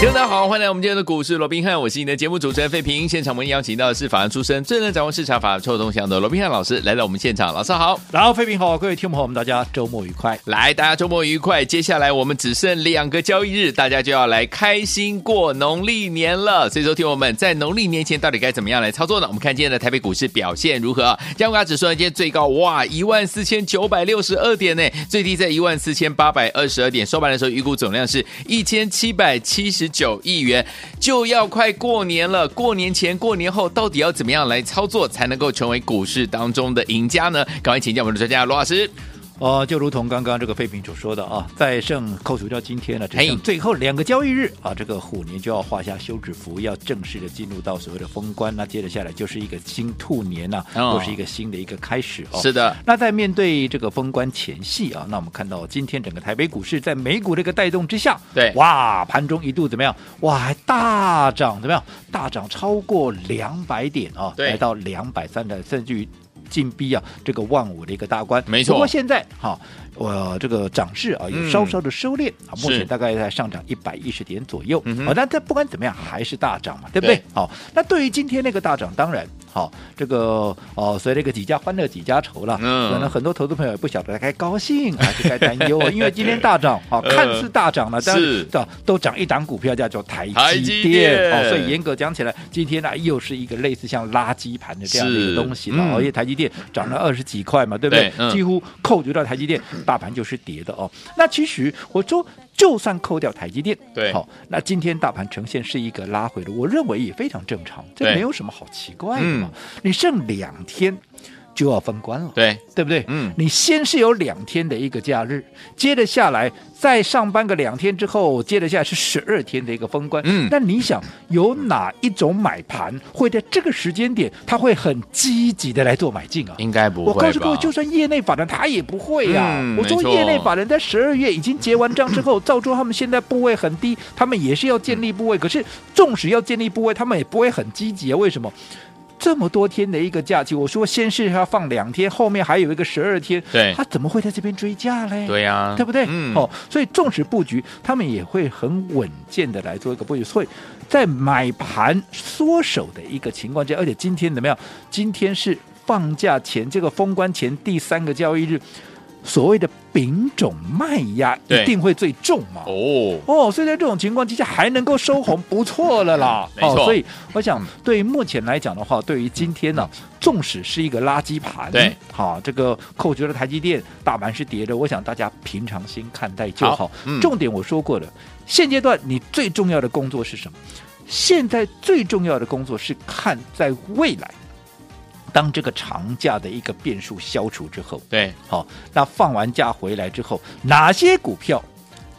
听众大家好，欢迎来我们今天的股市罗宾汉，我是你的节目主持人费平。现场我们邀请到的是法案出身、最能掌握市场法臭动向的罗宾汉老师来到我们现场，老师好，然后费平好，各位听众朋友们，大家周末愉快。来，大家周末愉快。接下来我们只剩两个交易日，大家就要来开心过农历年了。所以说，听我们在农历年前到底该怎么样来操作呢？我们看今天的台北股市表现如何？加权指数今天最高哇一万四千九百六十二点呢，最低在一万四千八百二十二点，收盘的时候预估总量是一千七百七十十九亿元。就要快过年了，过年前、过年后，到底要怎么样来操作，才能够成为股市当中的赢家呢？赶快请教我们的专家罗老师。哦，就如同刚刚这个费平所说的啊，再剩扣除掉今天呢，只剩最后两个交易日啊，这个虎年就要画下休止符，要正式的进入到所谓的封关。那接着下来就是一个新兔年呐、啊，又、哦、是一个新的一个开始哦。是的。那在面对这个封关前夕啊，那我们看到今天整个台北股市在美股这个带动之下，对，哇，盘中一度怎么样？哇，还大涨怎么样？大涨超过两百点啊，对，来到两百三的，甚至于。进逼啊，这个万五的一个大关，没错。不过现在哈，我、呃、这个涨势啊，有稍稍的收敛啊、嗯，目前大概在上涨一百一十点左右。好，但这不管怎么样，还是大涨嘛，对不对？好，那对于今天那个大涨，当然。好，这个哦，所以这个几家欢乐几家愁了。嗯，可能很多投资朋友也不晓得该高兴还是该担忧，因为今天大涨，好、哦，看似大涨了，但是的都涨一档股票叫做台积电。所以严格讲起来，今天呢又是一个类似像垃圾盘的这样的一个东西了。而且、嗯、台积电涨了二十几块嘛，对不对？对嗯、几乎扣除掉台积电，大盘就是跌的哦。那其实我说。就算扣掉台积电，对，好，那今天大盘呈现是一个拉回的，我认为也非常正常，这没有什么好奇怪的嘛。嗯、你剩两天。就要封关了，对对不对？嗯，你先是有两天的一个假日，接着下来再上班个两天之后，接着下来是十二天的一个封关。嗯，那你想有哪一种买盘会在这个时间点，他会很积极的来做买进啊？应该不会。我告诉各位，就算业内法人他也不会呀、啊嗯。我说业内法人在十二月已经结完账之后，照说他们现在部位很低，他们也是要建立部位，可是纵使要建立部位，他们也不会很积极啊？为什么？这么多天的一个假期，我说先是要放两天，后面还有一个十二天，对，他怎么会在这边追价嘞？对呀、啊，对不对？嗯，哦，所以纵使布局，他们也会很稳健的来做一个布局。所以在买盘缩手的一个情况下，而且今天怎么样？今天是放假前这个封关前第三个交易日。所谓的丙种卖压一定会最重嘛？哦哦，所以在这种情况之下还能够收红，不错了啦。没错，所以我想对于目前来讲的话，对于今天呢、啊，纵使是一个垃圾盘，对，好，这个扣除了台积电，大盘是跌的，我想大家平常心看待就好。好嗯、重点我说过了，现阶段你最重要的工作是什么？现在最重要的工作是看在未来。当这个长假的一个变数消除之后，对，好，那放完假回来之后，哪些股票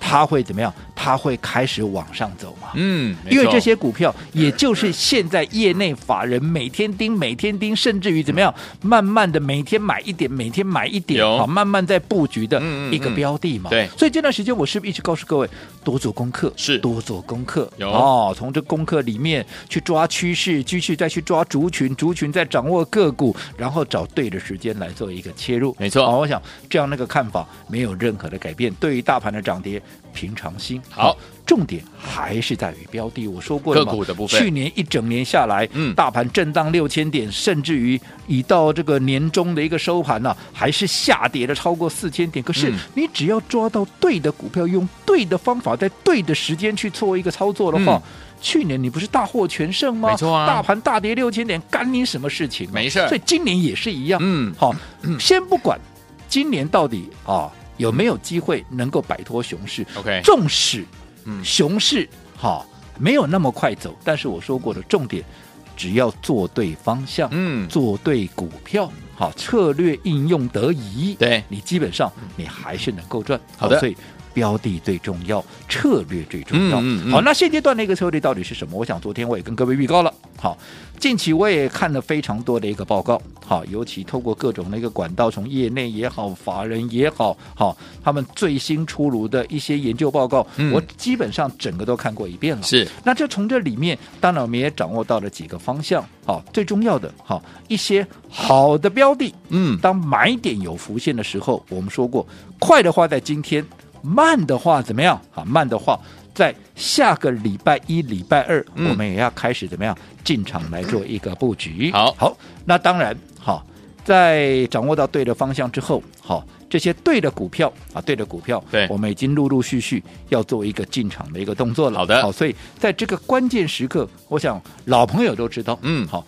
它会怎么样？它会开始往上走嘛？嗯，因为这些股票，也就是现在业内法人每天盯、每天盯，甚至于怎么样，慢慢的每天买一点，每天买一点，好，慢慢在布局的一个标的嘛。嗯嗯嗯、对，所以这段时间我是不是一直告诉各位，多做功课，是。多做功课，有。哦，从这功课里面去抓趋势，继续再去抓族群，族群再掌握个股，然后找对的时间来做一个切入。没错，好，我想这样那个看法没有任何的改变，对于大盘的涨跌，平常心。好，重点还是在于标的。我说过了嘛，个股的部分，去年一整年下来，嗯，大盘震荡六千点，甚至于已到这个年终的一个收盘呢、啊，还是下跌了超过四千点。可是你只要抓到对的股票，用对的方法，在对的时间去做一个操作的话，嗯、去年你不是大获全胜吗？没错啊，大盘大跌六千点，干你什么事情？没事。所以今年也是一样。嗯，好，先不管今年到底啊。有没有机会能够摆脱熊市？OK，纵使熊市哈、嗯、没有那么快走，但是我说过的重点，只要做对方向，嗯，做对股票，好策略应用得宜，对，你基本上你还是能够赚。好的，所以标的最重要，策略最重要。嗯嗯嗯好，那现阶段的一个策略到底是什么？我想昨天我也跟各位预告了。好，近期我也看了非常多的一个报告。好，尤其透过各种的一个管道，从业内也好，法人也好，好，他们最新出炉的一些研究报告，嗯我基本上整个都看过一遍了。是，那这从这里面，当然我们也掌握到了几个方向。好，最重要的，好一些好的标的，嗯，当买点有浮现的时候，我们说过，快的话在今天，慢的话怎么样？啊，慢的话在下个礼拜一、礼拜二，嗯我们也要开始怎么样进场来做一个布局。好好，那当然，好，在掌握到对的方向之后，好。这些对的股票啊，对的股票，对我们已经陆陆续续要做一个进场的一个动作了。好的好，所以在这个关键时刻，我想老朋友都知道，嗯好，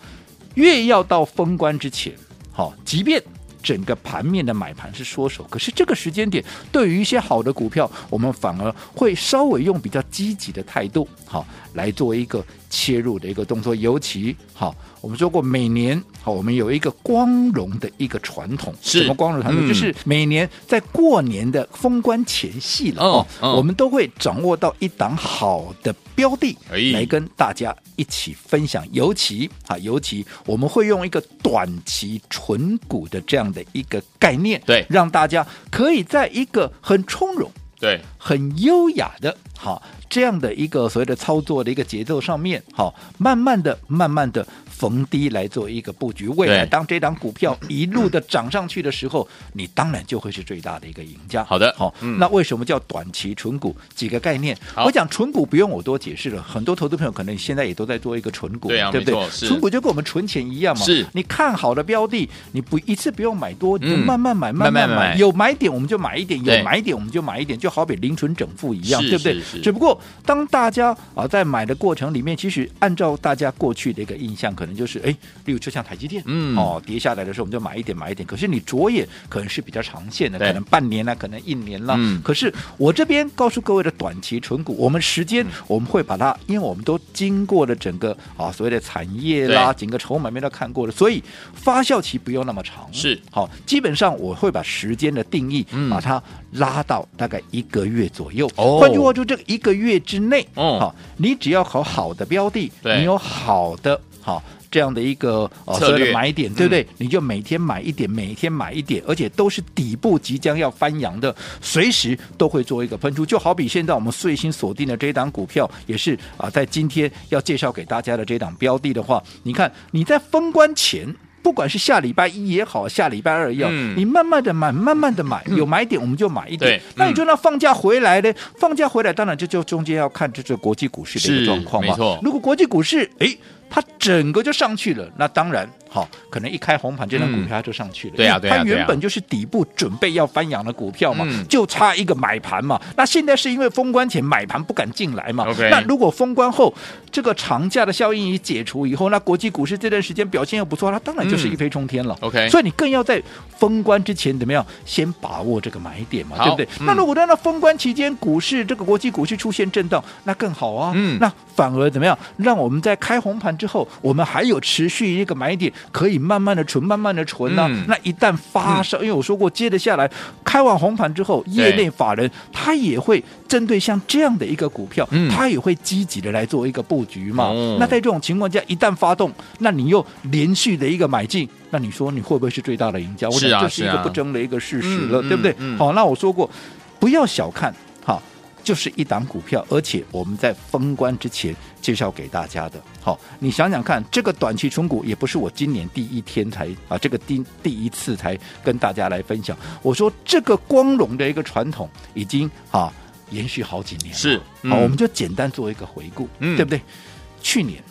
越要到封关之前，好，即便整个盘面的买盘是缩手，可是这个时间点，对于一些好的股票，我们反而会稍微用比较积极的态度，好，来做一个切入的一个动作。尤其好，我们说过每年好，我们有一个光荣的一个传统，什么光荣传统？嗯就是每年在过年的封关前夕了哦我们都会掌握到一档好的标的哎来跟大家一起分享。尤其啊，尤其我们会用一个短期纯股的这样的一个概念，对让大家可以在一个很从容。对，很优雅的，好这样的一个所谓的操作的一个节奏上面，好，慢慢的、慢慢的逢低来做一个布局。未来当这档股票一路的涨上去的时候，你当然就会是最大的一个赢家。好的。好，嗯。那为什么叫短期纯股？几个概念，我讲纯股不用我多解释了，很多投资朋友可能现在也都在做一个纯股，对啊不对？没错是？存股就跟我们存钱一样嘛，是。你看好的标的，你不一次不用买多，你就嗯。慢慢买，慢慢买慢慢买，有买点我们就买一点，有买点我们就买一点，就好比零存整付一样，对不对？只不过当大家啊在买的过程里面，其实按照大家过去的一个印象，可能就是哎，例如就像台积电，嗯哦跌下来的时候我们就买一点买一点。可是你着眼可能是比较长线的，可能半年啦，可能一年啦。嗯可是我这边告诉各位的短期存股，我们时间嗯我们会把它，因为我们都经过了整个啊所谓的产业啦，整个筹码面都看过了，所以发酵期不用那么长。是好，基本上我会把时间的定义，嗯把它拉到大概一个月左右。哦换句话说，这个一个月之内，哦好，你只要考好的标的，对你有好的好。这样的一个呃买点，对不对？嗯你就每天买一点，每天买一点，而且都是底部即将要翻扬的，随时都会做一个喷出。就好比现在我们最新锁定的这一档股票，也是啊，在今天要介绍给大家的这档标的的话，你看你在封关前。不管是下礼拜一也好，下礼拜二也好，嗯你慢慢的买，慢慢的买，有买点我们就买一点。那你说那放假回来呢？放假回来，当然这就中间要看这是国际股市的一个状况嘛。如果国际股市哎，它整个就上去了，那当然好，可能一开红盘，这张股票它就上去了。对啊它原本就是底部准备要翻扬的股票嘛，嗯就差一个买盘嘛。那现在是因为封关前买盘不敢进来嘛。那如果封关后这个长假的效应一解除以后，那国际股市这段时间表现又不错，它当然就是一飞冲天了。OK 所以你更要在封关之前怎么样，先把握这个买点嘛，好对不对？嗯那如果在那封关期间，股市这个国际股市出现震荡，那更好啊。嗯那反而怎么样，让我们在开红盘之后，我们还有持续一个买点，可以慢慢的存，慢慢的存呢、嗯那一旦发生，因为我说过，接着下来开完红盘之后，业内法人他也会针对像这样的一个股票，嗯他也会积极的来做一个布局嘛。哦那在这种情况下，一旦发动，那你又连续的一个买进，那你说你会不会是最大的赢家？我是啊想这是一个不争的一个事实了，嗯对不对？嗯嗯好，那我说过，不要小看哈。就是一档股票，而且我们在封关之前介绍给大家的。好，你想想看，这个短期存股也不是我今年第一天才啊，这个第第一次才跟大家来分享。我说这个光荣的一个传统已经啊延续好几年了。是嗯好，我们就简单做一个回顾，嗯对不对？去年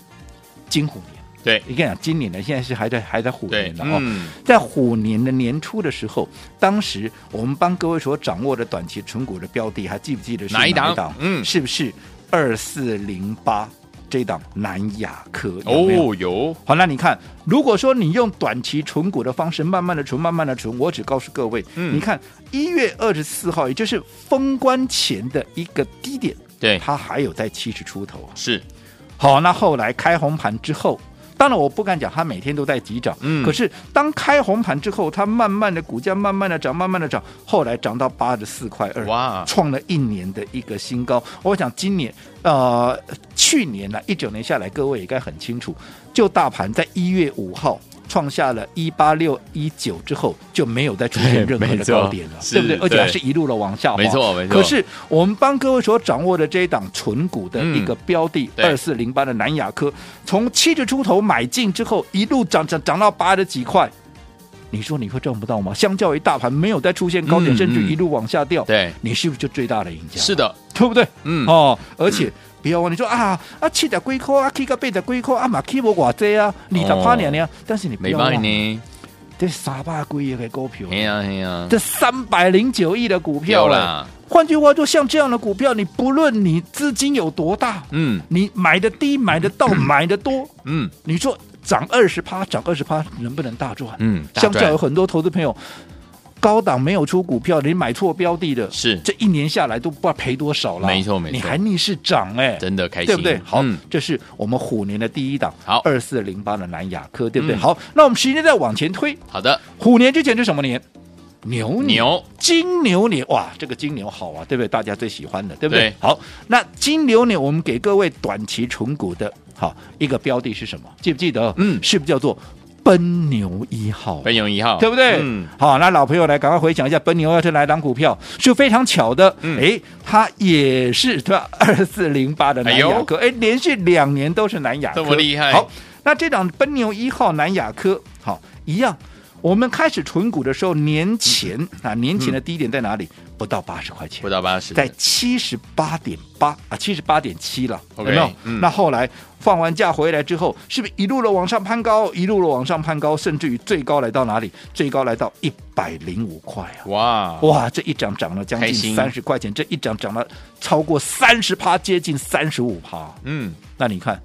金虎年，对你跟你讲，今年呢现在是还在还在虎年，的哦。嗯，在虎年的年初的时候，当时我们帮各位所掌握的短期存股的标的，还记不记得是哪一档？嗯是不是二四零八这档南亚科？哦，有，好，那你看，如果说你用短期存股的方式，慢慢的存，慢慢的存，我只告诉各位，嗯你看一月二十四号，也就是封关前的一个低点，对，它还有在七十出头啊。是，好，那后来开红盘之后，当然我不敢讲它每天都在急涨，嗯可是当开红盘之后，它慢慢的股价慢慢的涨，慢慢的涨，后来涨到八十四块二，哇创了一年的一个新高。我想今年呃去年呢、啊，一九年下来，各位也该很清楚，就大盘在一月五号。创下了一八六一九之后就没有再出现 任何的高点了，对不对？而且还是一路的往下滑。没错，没错。可是我们帮各位所掌握的这一档纯股的一个标的二四零八的南亚科，从七十出头买进之后，一路涨涨涨到八十几块，你说你会赚不到吗？相较于大盘没有再出现高点，嗯、甚至一路往下掉，对，你是不是就最大的赢家？是的，对不对？嗯哦，而且。嗯不要忘，你说啊啊七点几块啊七个八点几块啊嘛，K 不寡这啊，你十八年呢？但是你不要忘呢，这三百几亿的股票，哎呀哎呀，这三百零九亿的股票了。换句话说，像这样的股票，你不论你资金有多大，嗯，你买的低，买的到，买的多，嗯，你说涨二十趴，涨二十趴，能不能大赚？嗯，相较有很多投资朋友。高档没有出股票，你买错标的的，是这一年下来都不知道赔多少了。没错没错，你还逆势涨哎，真的开心，对不对？好，嗯、这是我们虎年的第一档，好，二四零八的南亚科，对不对？嗯、好，那我们时间再往前推，好的，虎年之前是什么年？牛牛金牛年，哇，这个金牛好啊，对不对？大家最喜欢的，对不对？对好，那金牛年我们给各位短期纯股的，好一个标的是什么？记不记得？嗯，是不是叫做？奔牛一号，奔牛一号，对不对？嗯，好，那老朋友来，赶快回想一下，奔牛要是来档股票是非常巧的，嗯，哎，它也是对吧？二四零八的南亚科，哎，连续两年都是南亚科，这么厉害。好，那这档奔牛一号南亚科，好，一样。我们开始存股的时候，年前啊，年前的低点在哪里？嗯、不到八十块钱，不到八十，在七十八点八啊，七十八点七了，okay, 有没有？嗯、那后来放完假回来之后，是不是一路的往上攀高，一路的往上攀高，甚至于最高来到哪里？最高来到一百零五块啊！哇哇，这一涨涨了将近三十块钱，这一涨涨了超过三十趴，接近三十五趴。嗯，那你看。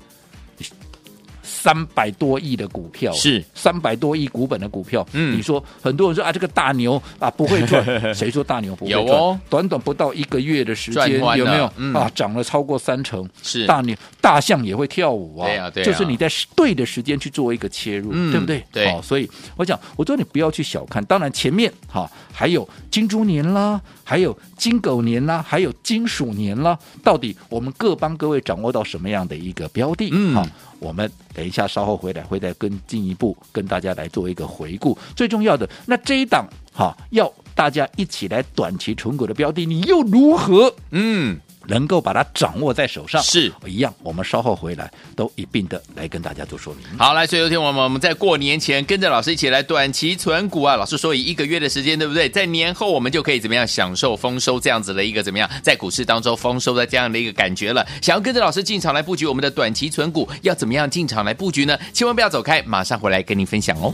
三百多亿的股票是。三百多亿股本的股票，嗯，你说很多人说啊，这个大牛啊不会赚，谁说大牛不会赚？有哦，短短不到一个月的时间，有没有、嗯、啊？涨了超过三成，是。大牛大象也会跳舞啊，对啊，对啊，就是你在对的时间去做一个切入，嗯、对不对？对，好、哦，所以我讲，我说你不要去小看，当然前面哈、啊、还有金猪年啦，还有金狗年啦，还有金鼠年啦，到底我们各帮各位掌握到什么样的一个标的？嗯，好、啊。我们等一下稍后回来，会再更进一步跟大家来做一个回顾。最重要的，那这一档哈，要大家一起来短期存股的标的，你又如何？嗯。能够把它掌握在手上是一样，我们稍后回来都一并的来跟大家做说明。好，来，所以有天我们我们在过年前跟着老师一起来短期存股啊。老师说以一个月的时间，对不对？在年后我们就可以怎么样享受丰收这样子的一个怎么样在股市当中丰收的这样的一个感觉了。想要跟着老师进场来布局我们的短期存股，要怎么样进场来布局呢？千万不要走开，马上回来跟您分享哦。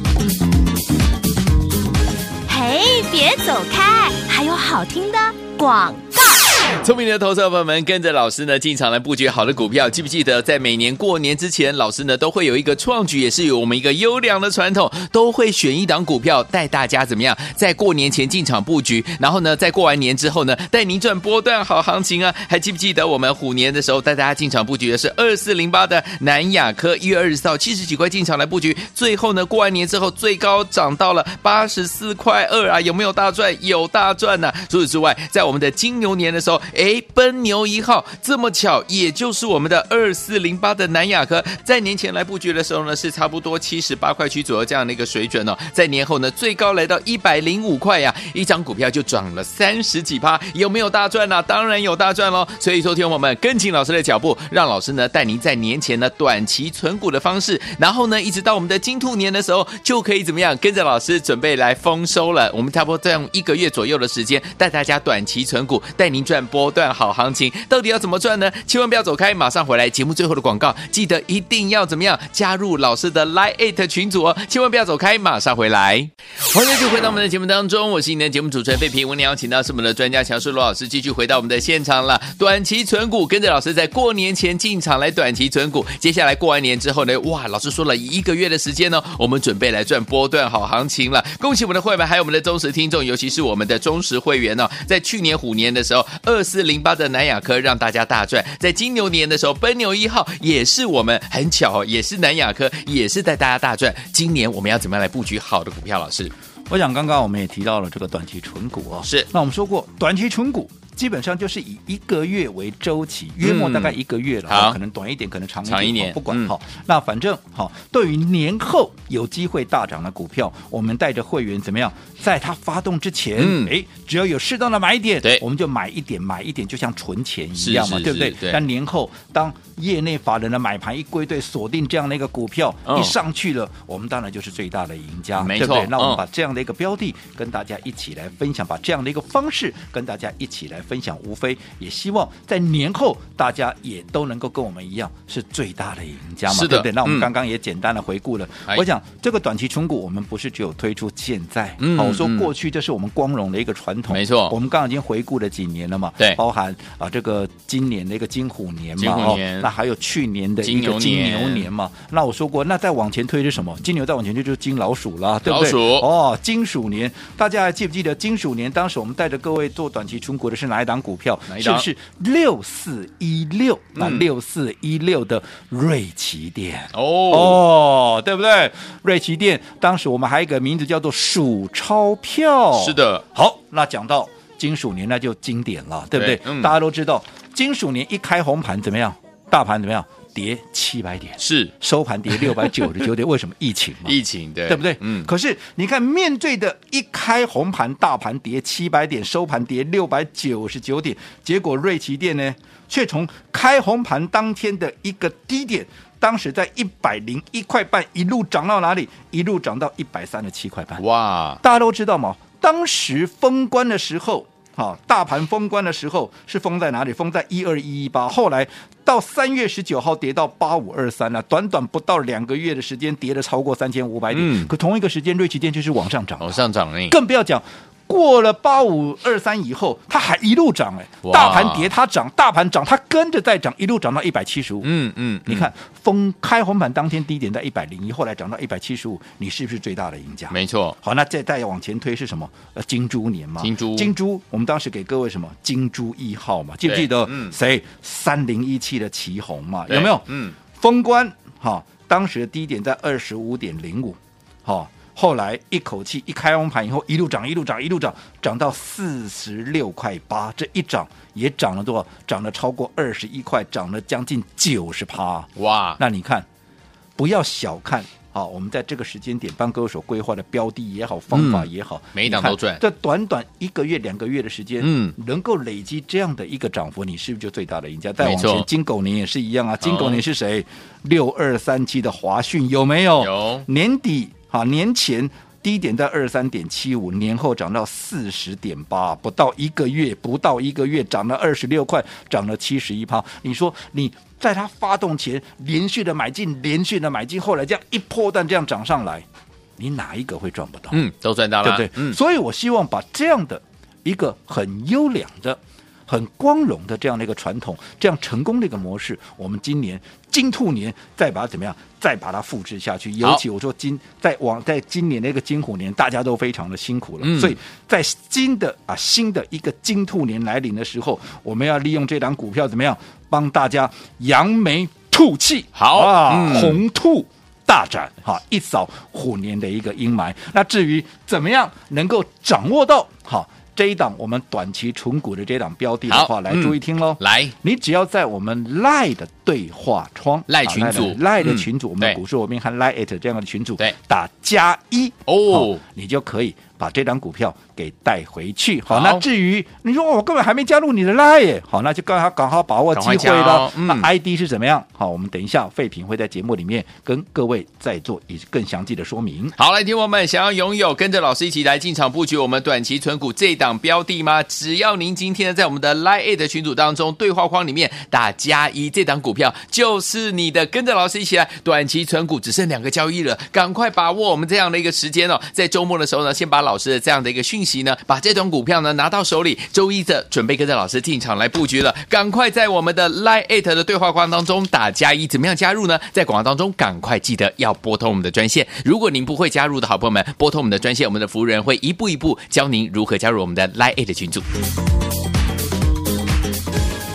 嘿，别走开，还有好听的广。聪明的投资者朋友们，跟着老师呢进场来布局好的股票，记不记得在每年过年之前，老师呢都会有一个创举，也是有我们一个优良的传统，都会选一档股票带大家怎么样，在过年前进场布局，然后呢，在过完年之后呢，带您赚波段好行情啊！还记不记得我们虎年的时候带大家进场布局的是二四零八的南亚科，一月二十四号七十几块进场来布局，最后呢过完年之后最高涨到了八十四块二啊！有没有大赚？有大赚呢、啊！除此之外，在我们的金牛年的时候。哎，奔牛一号这么巧，也就是我们的二四零八的南亚科，在年前来布局的时候呢，是差不多七十八块区左右这样的一个水准哦。在年后呢，最高来到一百零五块呀，一张股票就涨了三十几趴，有没有大赚呢、当然有大赚喽。所以，说听我们跟紧老师的脚步，让老师呢带您在年前呢短期存股的方式，然后呢，一直到我们的金兔年的时候，就可以怎么样跟着老师准备来丰收了。我们差不多再用一个月左右的时间，带大家短期存股，带您赚。波段好行情，到底要怎么赚呢？千万不要走开，马上回来。节目最后的广告，记得一定要怎么样加入老师的 Line@ 群组哦！千万不要走开，马上回来。欢迎继续回到我们的节目当中，我是你的节目主持人费平。我们邀请到是我们的专家强叔罗老师，继续回到我们的现场了。短期存股，跟着老师在过年前进场来短期存股。接下来过完年之后呢，哇，老师说了一个月的时间呢，我们准备来赚波段好行情了。恭喜我们的会员，还有我们的忠实听众，尤其是我们的忠实会员呢，在去年虎年的时候二。二四零八的南亚科让大家大赚，在金牛年的时候，奔牛一号也是我们很巧，也是南亚科，也是带大家大赚。今年我们要怎么样来布局好的股票？老师，我想刚刚我们也提到了这个短期纯股啊、哦，是。那我们说过短期纯股。基本上就是以一个月为周期，约莫大概一个月了，嗯、可能短一点，可能长一点，长一年，不管哈、嗯。那反正哈，对于年后有机会大涨的股票，我们带着会员怎么样，在它发动之前，哎、嗯，只要有适当的买点，对，我们就买一点，买一点，就像存钱一样嘛，对不对？对。但年后当业内法人的买盘一归队，锁定这样的一个股票、哦、一上去了，我们当然就是最大的赢家，对不对？那我们把这样的一个标的跟大家一起来分享，把这样的一个方式跟大家一起来。分享无非也希望在年后大家也都能够跟我们一样是最大的赢家嘛，对不对？那我们刚刚也简单的回顾了。嗯、我想这个短期存股，我们不是只有推出现在，嗯，我说过去这是我们光荣的一个传统，没错。我们刚刚已经回顾了几年了嘛，对，包含啊这个今年的一个金虎年嘛，哦，那还有去年的一个金牛年嘛。那我说过，那再往前推是什么？金牛再往前推就是金老鼠了，对不对？哦，金鼠年，大家还记不记得金鼠年？当时我们带着各位做短期存股的是哪？哪一档股票？是不是六四一六？那六四一六的瑞奇店哦哦，对不对？瑞奇店当时我们还有一个名字叫做数钞票。是的，好，那讲到金属年，那就经典了，对不对？对嗯、大家都知道，金属年一开红盘怎么样？大盘怎么样？跌七百点，是收盘跌六百九十九点。为什么？疫情嘛，疫情对，对不对？嗯。可是你看，面对的一开红盘，大盘跌七百点，收盘跌六百九十九点，结果瑞奇店呢，却从开红盘当天的一个低点，当时在一百零一块半，一路涨到哪里？一路涨到一百三十七块半。哇！大家都知道吗？当时封关的时候。好，大盘封关的时候是封在哪里？封在一二一一八。后来到三月十九号跌到八五二三了，短短不到两个月的时间，跌了超过三千五百点。嗯。可同一个时间，瑞奇电就是往上涨，往上涨呢，更不要讲。过了八五二三以后，它还一路涨哎，大盘跌它涨，大盘涨它跟着再涨，一路涨到一百七十五。嗯嗯，你看封开红盘当天低点在一百零一，后来涨到一百七十五，你是不是最大的赢家？没错。好，那再再往前推是什么？呃，金猪年嘛。金猪，金猪，我们当时给各位什么？金猪一号嘛，记不记得？嗯。谁？三零一七的奇红嘛，有没有？嗯。封关哈，当时的低点在二十五点零五，好。后来一口气一开完盘以后，一路涨，一路涨，一路涨，涨到四十六块八，这一涨也涨了多少？涨了超过二十一块，涨了将近九十趴。哇！那你看，不要小看啊，我们在这个时间点帮各位所规划的标的也好，方法也好，嗯、每一档都赚。这短短一个月、两个月的时间，嗯，能够累积这样的一个涨幅，你是不是就最大的赢家？再往前，金狗年也是一样啊。金狗年是谁？六二三七的华讯有没有？有。年底。好，年前低点在二十三点七五，年后涨到四十点八，不到一个月，不到一个月涨了二十六块，涨了七十一趴。你说你在它发动前连续的买进，连续的买进，后来这样一波段这样涨上来，你哪一个会赚不到？嗯，都赚到了，对不对？嗯，所以我希望把这样的一个很优良的。很光荣的这样的一个传统，这样成功的一个模式，我们今年金兔年再把它怎么样，再把它复制下去。尤其我说今在往在今年的一个金虎年，大家都非常的辛苦了，嗯、所以在新的啊新的一个金兔年来临的时候，我们要利用这档股票怎么样，帮大家扬眉吐气，好啊，嗯、红兔大展哈，一扫虎年的一个阴霾。那至于怎么样能够掌握到好。这一档我们短期纯股的这档标的的话，来注意听喽。来，你只要在我们赖的对话窗赖群组赖的群组，我们股市我们喊赖 it 这样的群组，对，打加一哦，你就可以。把这张股票给带回去，好。那至于你说我根本还没加入你的 Line，好，那就刚好刚好把握机会了。嗯、那 ID 是怎么样？好，我们等一下废品会在节目里面跟各位再做以更详细的说明。好，来听我们想要拥有跟着老师一起来进场布局我们短期存股这档标的吗？只要您今天在我们的 Line 的群组当中对话框里面打加一，这档股票就是你的。跟着老师一起来短期存股，只剩两个交易了，赶快把握我们这样的一个时间哦。在周末的时候呢，先把老师的这样的一个讯息呢，把这种股票呢拿到手里，周一的准备跟着老师进场来布局了。赶快在我们的 Line@ 的对话框当中打加一，怎么样加入呢？在广告当中赶快记得要拨通我们的专线。如果您不会加入的好朋友们，拨通我们的专线，我们的服务人会一步一步教您如何加入我们的 Line@ 的群组。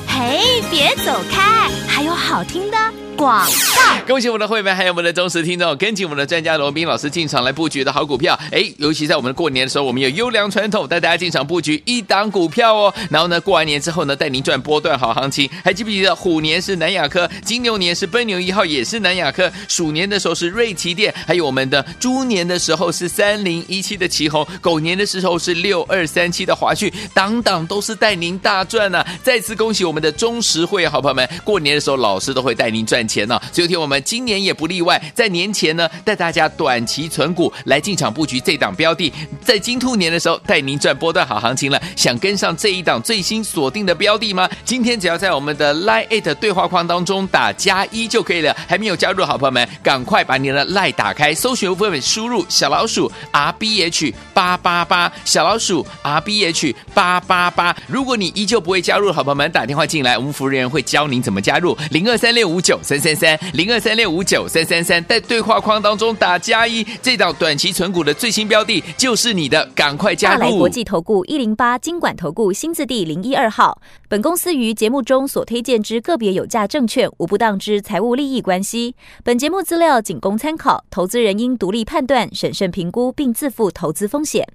嘿，别走开，还有好听的。广告，恭喜我们的会员，还有我们的忠实听众，跟紧我们的专家罗宾老师进场来布局的好股票。哎，尤其在我们过年的时候，我们有优良传统，带大家进场布局一档股票哦。然后呢，过完年之后呢，带您赚波段好行情。还记不记得虎年是南亚科，金牛年是奔牛一号，也是南亚科。鼠年的时候是瑞奇电，还有我们的猪年的时候是三零一七的奇红，狗年的时候是六二三七的华讯，档档都是带您大赚呐、再次恭喜我们的忠实会好朋友们，过年的时候老师都会带您赚。钱呢？所以听我们今年也不例外，在年前呢，带大家短期存股来进场布局这档标的，在金兔年的时候带您赚波段好行情了。想跟上这一档最新锁定的标的吗？今天只要在我们的 Line@ 对话框当中打加一就可以了。还没有加入的好朋友们，赶快把你的 Line 打开，搜寻部分输入小老鼠 R B H 八八八，小老鼠 R B H 八八八。如果你依旧不会加入好朋友们，打电话进来，我们服务人员会教您怎么加入零二三六五九。三三三零二三六五九三三三，在对话框当中打加一，这档短期存股的最新标的就是你的，赶快加入！大来国际投顾一零八金管投顾新字第零一二号。本公司于节目中所推荐之个别有价证券，无不当之财务利益关系。本节目资料仅供参考，投资人应独立判断、审慎评估，并自负投资风险。